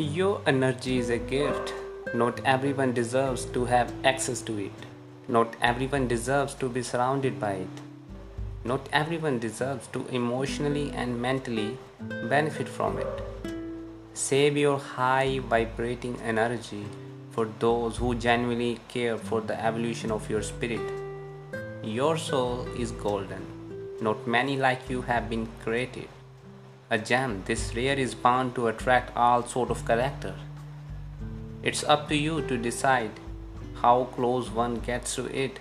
Your energy is a gift. Not everyone deserves to have access to it. Not everyone deserves to be surrounded by it. Not everyone deserves to emotionally and mentally benefit from it. Save your high vibrating energy for those who genuinely care for the evolution of your spirit. Your soul is golden. Not many like you have been created. A gem this rare is bound to attract all sort of character. It's up to you to decide how close one gets to it.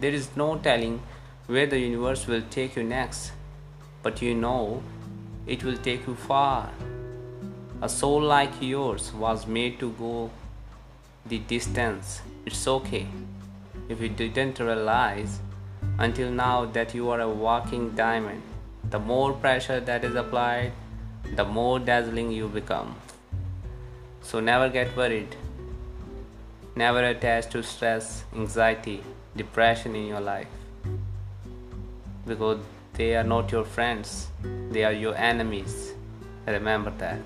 There is no telling where the universe will take you next, but you know it will take you far. A soul like yours was made to go the distance. It's okay if you didn't realize until now that you are a walking diamond. The more pressure that is applied, the more dazzling you become. So never get worried. Never attach to stress, anxiety, depression in your life. Because they are not your friends, they are your enemies. Remember that.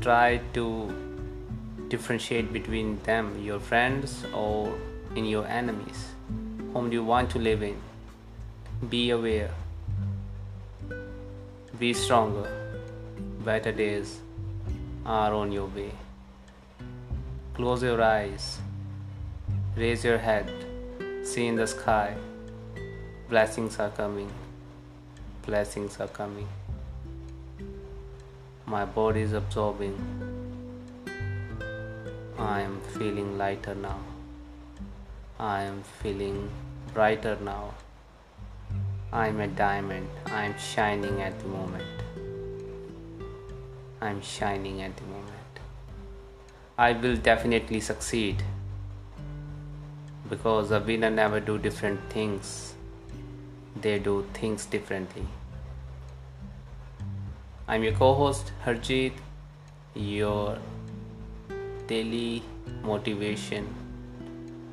Try to differentiate between them, your friends or in your enemies. Whom do you want to live in? Be aware. Be stronger. Better days are on your way. Close your eyes. Raise your head. See in the sky. Blessings are coming. Blessings are coming. My body is absorbing. I am feeling lighter now. I am feeling brighter now. I am a diamond. I am shining at the moment. I am shining at the moment. I will definitely succeed because a winner never do different things. They do things differently. I'm your co-host Harjeet, your daily motivation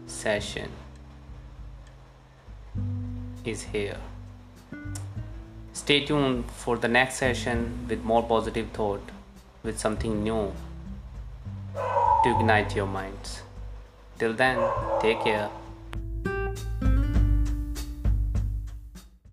session is here. Stay tuned for the next session with more positive thought, with something new to ignite your minds. Till then, take care.